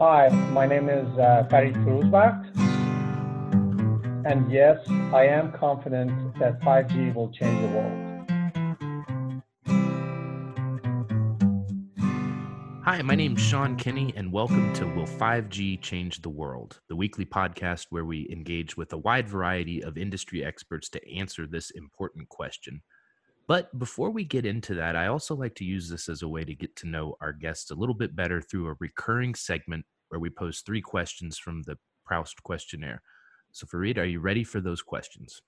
Hi, my name is uh, Farid. And yes, I am confident that 5G will change the world. Hi, my name's Sean Kinney, and welcome to Will 5G Change the World, the weekly podcast where we engage with a wide variety of industry experts to answer this important question. But before we get into that, I also like to use this as a way to get to know our guests a little bit better through a recurring segment where we pose three questions from the Proust questionnaire. So, Farid, are you ready for those questions?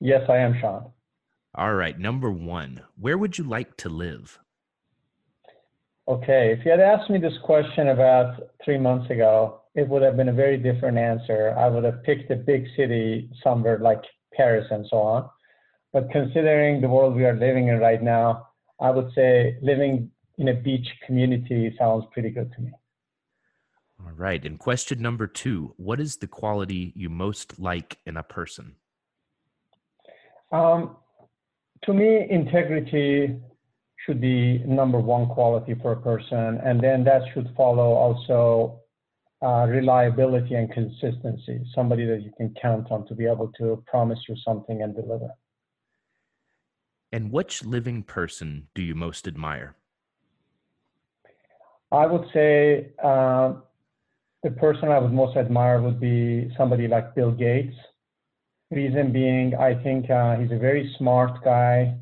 Yes, I am, Sean. All right. Number one, where would you like to live? Okay, if you had asked me this question about three months ago, it would have been a very different answer. I would have picked a big city somewhere like Paris and so on. But considering the world we are living in right now, I would say living in a beach community sounds pretty good to me. All right. And question number two What is the quality you most like in a person? Um, to me, integrity should be number one quality for a person. And then that should follow also uh, reliability and consistency, somebody that you can count on to be able to promise you something and deliver. And which living person do you most admire? I would say uh, the person I would most admire would be somebody like Bill Gates. Reason being, I think uh, he's a very smart guy,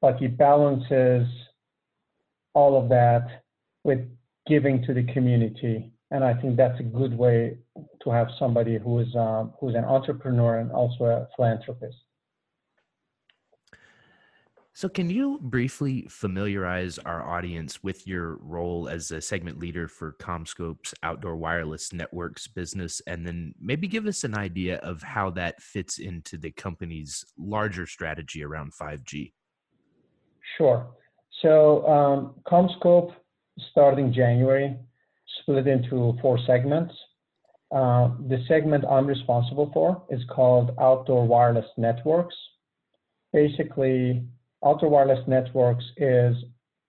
but he balances all of that with giving to the community. And I think that's a good way to have somebody who is um, who's an entrepreneur and also a philanthropist. So, can you briefly familiarize our audience with your role as a segment leader for CommScope's outdoor wireless networks business, and then maybe give us an idea of how that fits into the company's larger strategy around 5G? Sure. So, um, CommScope starting January split into four segments. Uh, the segment I'm responsible for is called Outdoor Wireless Networks. Basically, outdoor wireless networks is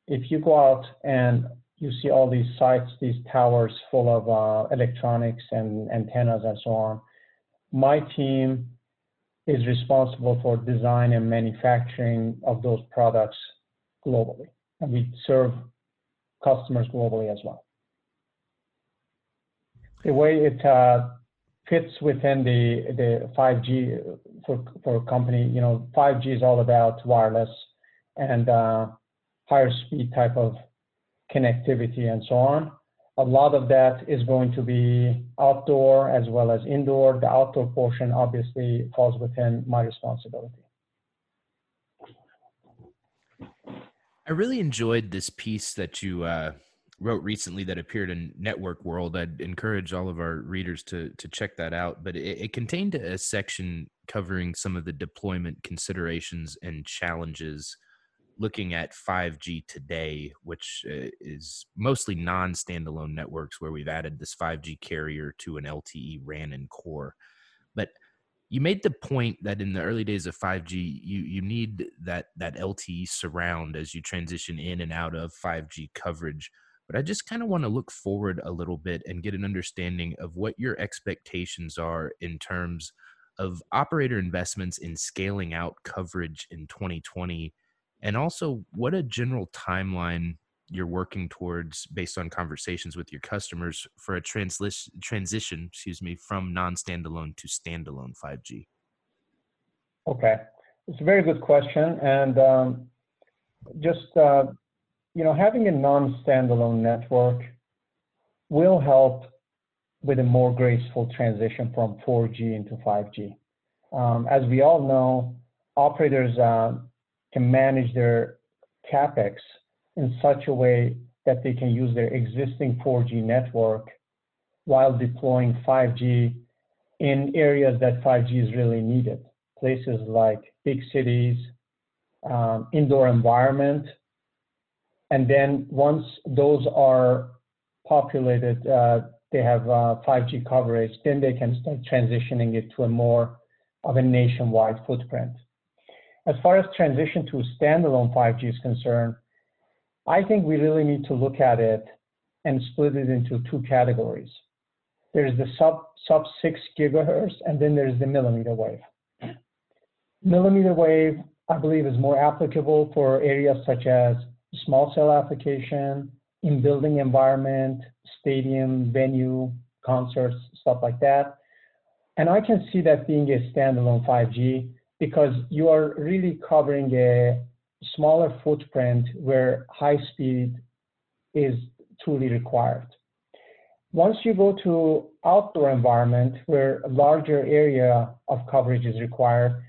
if you go out and you see all these sites, these towers full of uh, electronics and antennas and so on, my team is responsible for design and manufacturing of those products globally. And we serve customers globally as well. The way it uh, fits within the the 5G for for a company. You know, 5G is all about wireless and uh, higher speed type of connectivity and so on. A lot of that is going to be outdoor as well as indoor. The outdoor portion obviously falls within my responsibility. I really enjoyed this piece that you uh, wrote recently that appeared in Network World. I'd encourage all of our readers to to check that out. But it, it, contained a section covering some of the deployment considerations and challenges looking at 5G today, which uh, is mostly non-standalone networks where we've added this 5G carrier to an LTE RAN and core. But you made the point that in the early days of 5G, you you need that that LTE surround as you transition in and out of 5G coverage but I just kind of want to look forward a little bit and get an understanding of what your expectations are in terms of operator investments in scaling out coverage in 2020 and also what a general timeline you're working towards based on conversations with your customers for a transition excuse me from non-standalone to standalone 5g okay. It's a very good question and um, just uh, you know, having a non-standalone network will help with a more graceful transition from 4G into 5G. Um, as we all know, operators uh, can manage their capex in such a way that they can use their existing 4G network while deploying 5G in areas that 5G is really needed. Places like big cities, um, indoor environment and then once those are populated, uh, they have uh, 5G coverage, then they can start transitioning it to a more of a nationwide footprint. As far as transition to standalone 5G is concerned, I think we really need to look at it and split it into two categories. There's the sub sub 6 gigahertz, and then there's the millimeter wave. Millimeter wave, I believe, is more applicable for areas such as small cell application, in building environment, stadium, venue, concerts, stuff like that. And I can see that being a standalone 5G because you are really covering a smaller footprint where high speed is truly required. Once you go to outdoor environment where a larger area of coverage is required,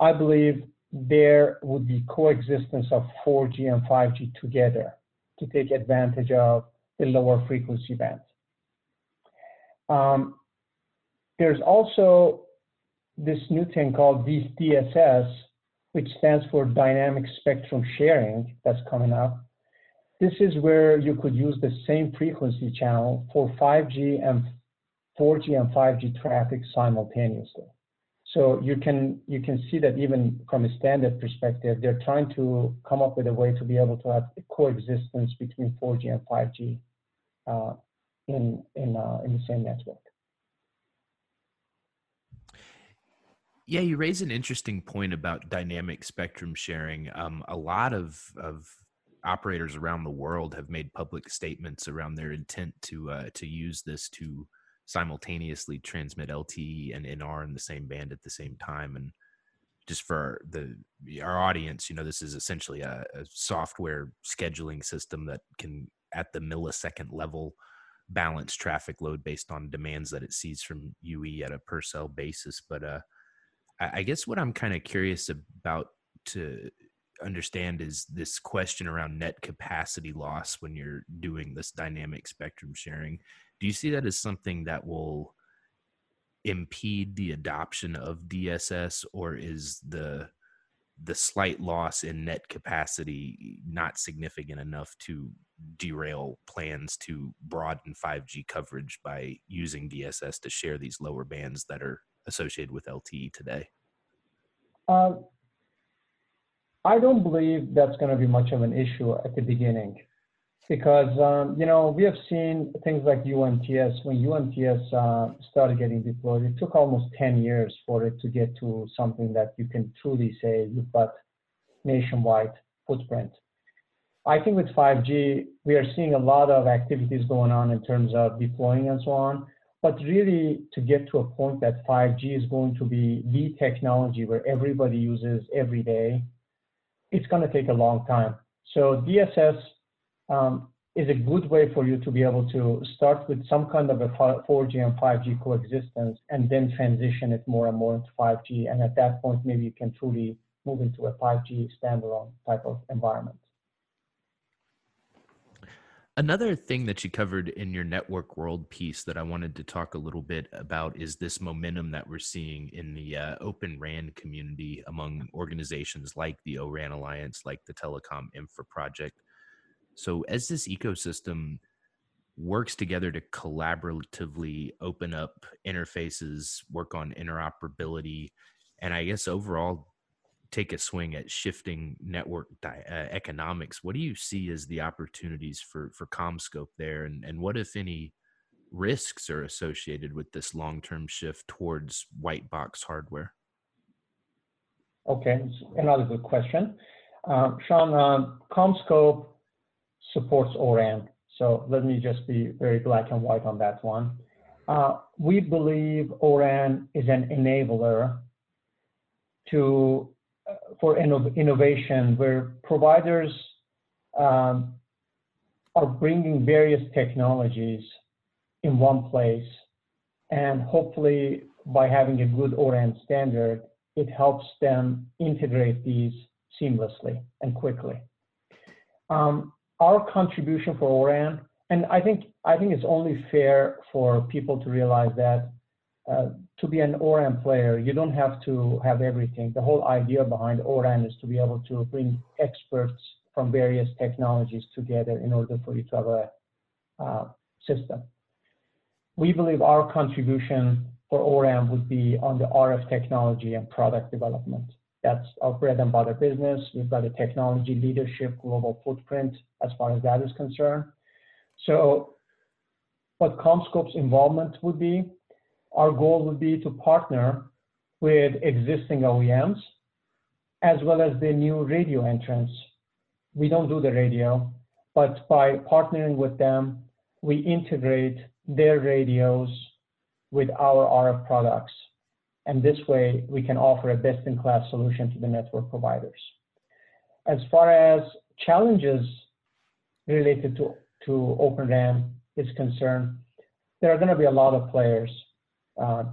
I believe there would be coexistence of 4G and 5G together to take advantage of the lower frequency bands. Um, there's also this new thing called DSS, which stands for Dynamic Spectrum Sharing, that's coming up. This is where you could use the same frequency channel for 5G and 4G and 5G traffic simultaneously. So you can you can see that even from a standard perspective, they're trying to come up with a way to be able to have a coexistence between 4G and 5G uh, in in uh, in the same network. Yeah, you raise an interesting point about dynamic spectrum sharing. Um, a lot of of operators around the world have made public statements around their intent to uh, to use this to simultaneously transmit LTE and NR in the same band at the same time. And just for the our audience, you know, this is essentially a, a software scheduling system that can, at the millisecond level, balance traffic load based on demands that it sees from UE at a per cell basis. But uh, I guess what I'm kind of curious about to understand is this question around net capacity loss when you're doing this dynamic spectrum sharing. Do you see that as something that will impede the adoption of DSS, or is the the slight loss in net capacity not significant enough to derail plans to broaden 5G coverage by using DSS to share these lower bands that are associated with LTE today? Uh, I don't believe that's going to be much of an issue at the beginning because, um, you know, we have seen things like UMTS. When UMTS uh, started getting deployed, it took almost 10 years for it to get to something that you can truly say you've got nationwide footprint. I think with 5G, we are seeing a lot of activities going on in terms of deploying and so on. But really, to get to a point that 5G is going to be the technology where everybody uses every day, it's going to take a long time. So DSS um, is a good way for you to be able to start with some kind of a 4G and 5G coexistence and then transition it more and more into 5G. And at that point, maybe you can truly move into a 5G standalone type of environment. Another thing that you covered in your network world piece that I wanted to talk a little bit about is this momentum that we're seeing in the uh, Open RAN community among organizations like the ORAN Alliance, like the Telecom Infra Project. So, as this ecosystem works together to collaboratively open up interfaces, work on interoperability, and I guess overall take a swing at shifting network di- uh, economics, what do you see as the opportunities for for CommScope there, and and what if any risks are associated with this long term shift towards white box hardware? Okay, another good question, uh, Sean. Uh, CommScope supports ORAN, so let me just be very black and white on that one. Uh, we believe ORAN is an enabler to for innovation where providers um, are bringing various technologies in one place. And hopefully, by having a good ORAN standard, it helps them integrate these seamlessly and quickly. Um, our contribution for ORAN, and I think I think it's only fair for people to realize that uh, to be an ORAN player, you don't have to have everything. The whole idea behind ORAN is to be able to bring experts from various technologies together in order for you to have a uh, system. We believe our contribution for ORAN would be on the RF technology and product development. That's our bread and butter business. We've got a technology leadership, global footprint as far as that is concerned. So what CommScope's involvement would be. Our goal would be to partner with existing OEMs as well as the new radio entrants. We don't do the radio, but by partnering with them, we integrate their radios with our RF products. And this way, we can offer a best-in-class solution to the network providers. As far as challenges related to, to Open RAN is concerned, there are going to be a lot of players. Uh,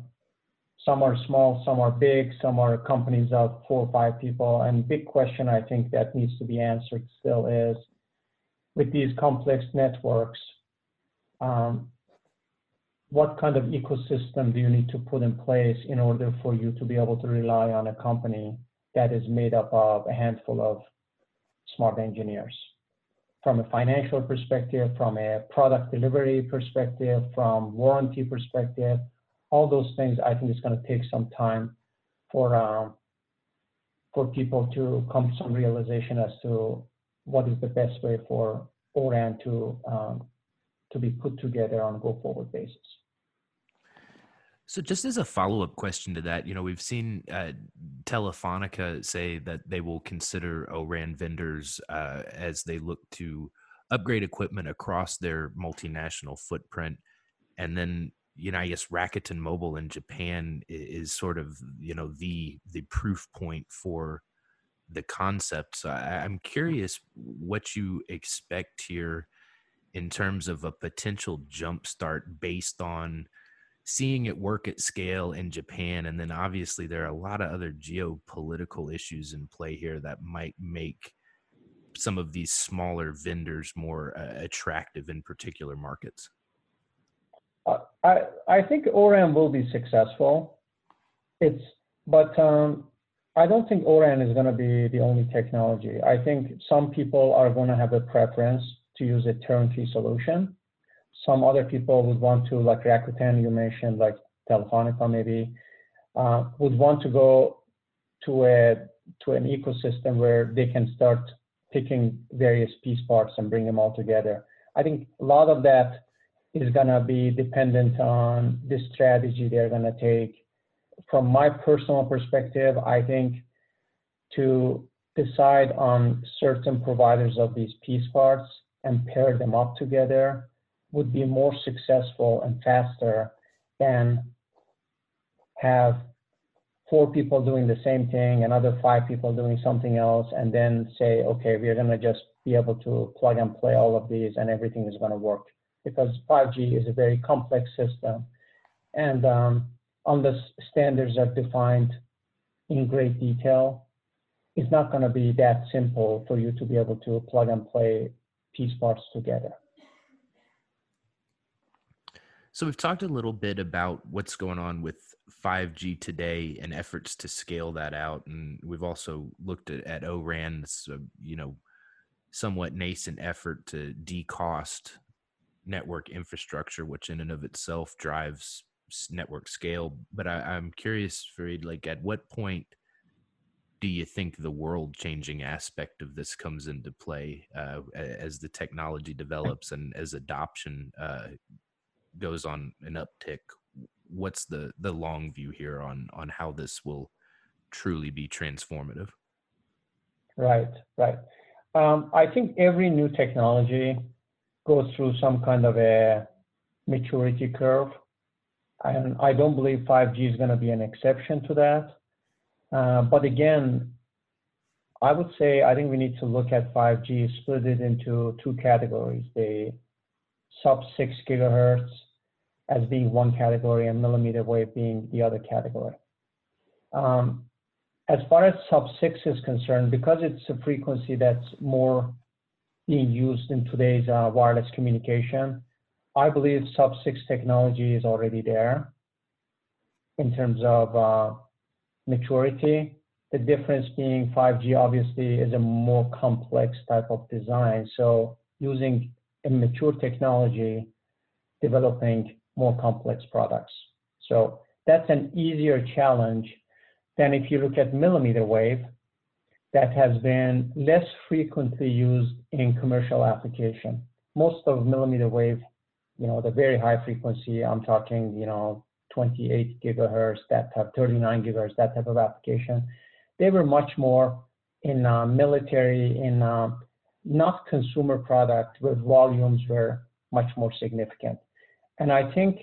some are small, some are big, some are companies of four or five people. And big question I think that needs to be answered still is, with these complex networks, um, what kind of ecosystem do you need to put in place in order for you to be able to rely on a company that is made up of a handful of smart engineers? From a financial perspective, from a product delivery perspective, from warranty perspective, all those things I think it's going to take some time for um, for people to come to some realization as to what is the best way for ORAN to um, to be put together on a go forward basis. So, just as a follow up question to that, you know, we've seen uh, Telefonica say that they will consider ORAN vendors uh, as they look to upgrade equipment across their multinational footprint. And then, you know, I guess Rakuten Mobile in Japan is sort of, you know, the the proof point for the concept. So, I, I'm curious what you expect here in terms of a potential jumpstart based on seeing it work at scale in Japan. And then obviously, there are a lot of other geopolitical issues in play here that might make some of these smaller vendors more uh, attractive in particular markets. I, I think ORAN will be successful. It's, but um, I don't think ORAN is going to be the only technology. I think some people are going to have a preference to use a turnkey solution. Some other people would want to, like Rakuten, you mentioned, like Telefonica maybe, uh, would want to go to a to an ecosystem where they can start picking various piece parts and bring them all together. I think a lot of that is going to be dependent on the strategy they're going to take. From my personal perspective, I think to decide on certain providers of these piece parts and pair them up together would be more successful and faster than have four people doing the same thing, another five people doing something else, and then say, okay, we're going to just be able to plug and play all of these and everything is going to work. Because 5G is a very complex system. And um, unless standards are defined in great detail, it's not going to be that simple for you to be able to plug and play piece parts together. So we've talked a little bit about what's going on with 5G today and efforts to scale that out, and we've also looked at, at ORAN's, uh, you know, somewhat nascent effort to decost network infrastructure, which in and of itself drives network scale. But I, am curious, Farid, like at what point do you think the world changing aspect of this comes into play uh, as the technology develops and as adoption uh, goes on an uptick? What's the the long view here on on how this will truly be transformative? Right, right. Um, I think every new technology goes through some kind of a maturity curve, and I don't believe 5G is going to be an exception to that. Uh, but again, I would say I think we need to look at 5G, split it into two categories, the sub 6 gigahertz as being one category and millimeter wave being the other category. Um, as far as sub 6 is concerned, because it's a frequency that's more being used in today's uh, wireless communication, I believe sub 6 technology is already there in terms of uh, maturity. The difference being 5G obviously is a more complex type of design. So using a mature technology, developing more complex products. So that's an easier challenge than if you look at millimeter wave that has been less frequently used in commercial application. Most of millimeter wave you know, the very high frequency, I'm talking, you know, 28 gigahertz, that type, 39 gigahertz, that type of application. They were much more in uh, military, in uh, not consumer product, where volumes were much more significant. And I think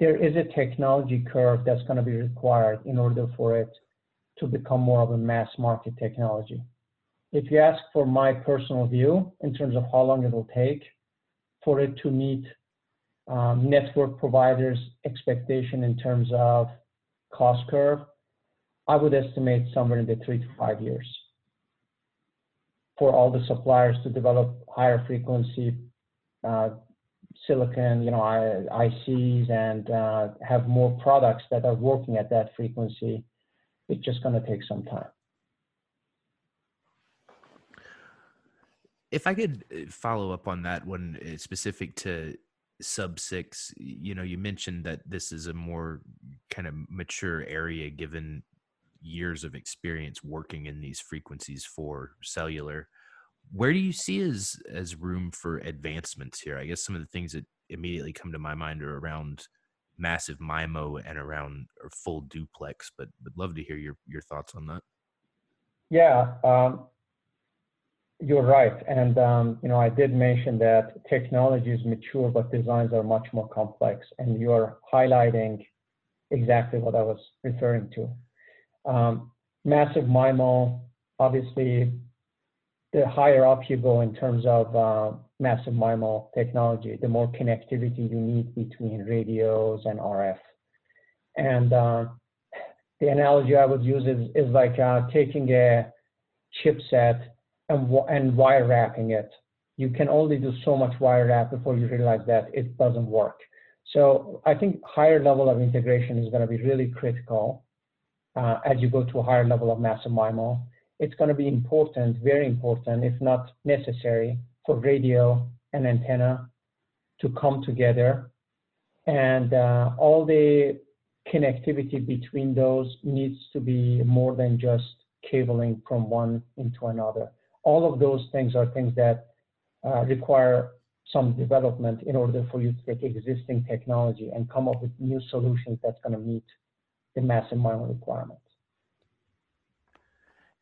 there is a technology curve that's going to be required in order for it to become more of a mass market technology. If you ask for my personal view in terms of how long it will take for it to meet um, network providers' expectation in terms of cost curve, I would estimate somewhere in the three to five years for all the suppliers to develop higher frequency uh, silicon, you know, ICs and uh, have more products that are working at that frequency. It's just going to take some time. If I could uh, follow up on that one uh, specific to sub six, you know, you mentioned that this is a more kind of mature area given years of experience working in these frequencies for cellular. Where do you see as as room for advancements here? I guess some of the things that immediately come to my mind are around massive MIMO and around or full duplex, but would love to hear your your thoughts on that. Yeah, um, you're right. And, um, you know, I did mention that technology is mature, but designs are much more complex. And you're highlighting exactly what I was referring to. Um, massive MIMO, obviously, the higher up you go in terms of uh, massive MIMO technology, the more connectivity you need between radios and RF. And uh, the analogy I would use is, is like uh, taking a chipset and, and wire wrapping it. You can only do so much wire wrap before you realize that it doesn't work. So I think higher level of integration is going to be really critical uh, as you go to a higher level of massive MIMO. It's going to be important, very important, if not necessary, for radio and antenna to come together. And uh, all the connectivity between those needs to be more than just cabling from one into another all of those things are things that uh, require some development in order for you to take existing technology and come up with new solutions that's going to meet the massive MIMO requirements.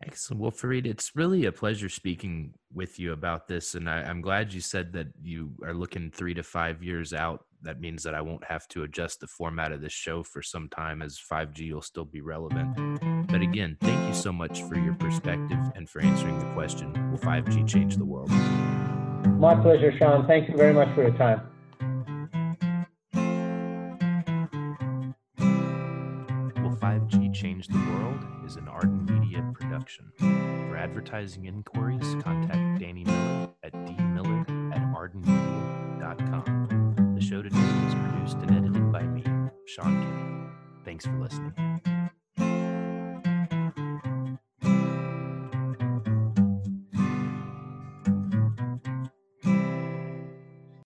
Excellent. Well, Farid, it's really a pleasure speaking with you about this. And I, am glad you said that you are looking three to five years out. That means that I won't have to adjust the format of this show for some time as 5G will still be relevant. But again, thank you so much for your perspective and for answering the question Will 5G change the world? My pleasure, Sean. Thank you very much for your time. Advertising inquiries, contact Danny Miller at dmiller at ardenmedia.com. The show today was produced and edited by me, Sean Kinney. Thanks for listening.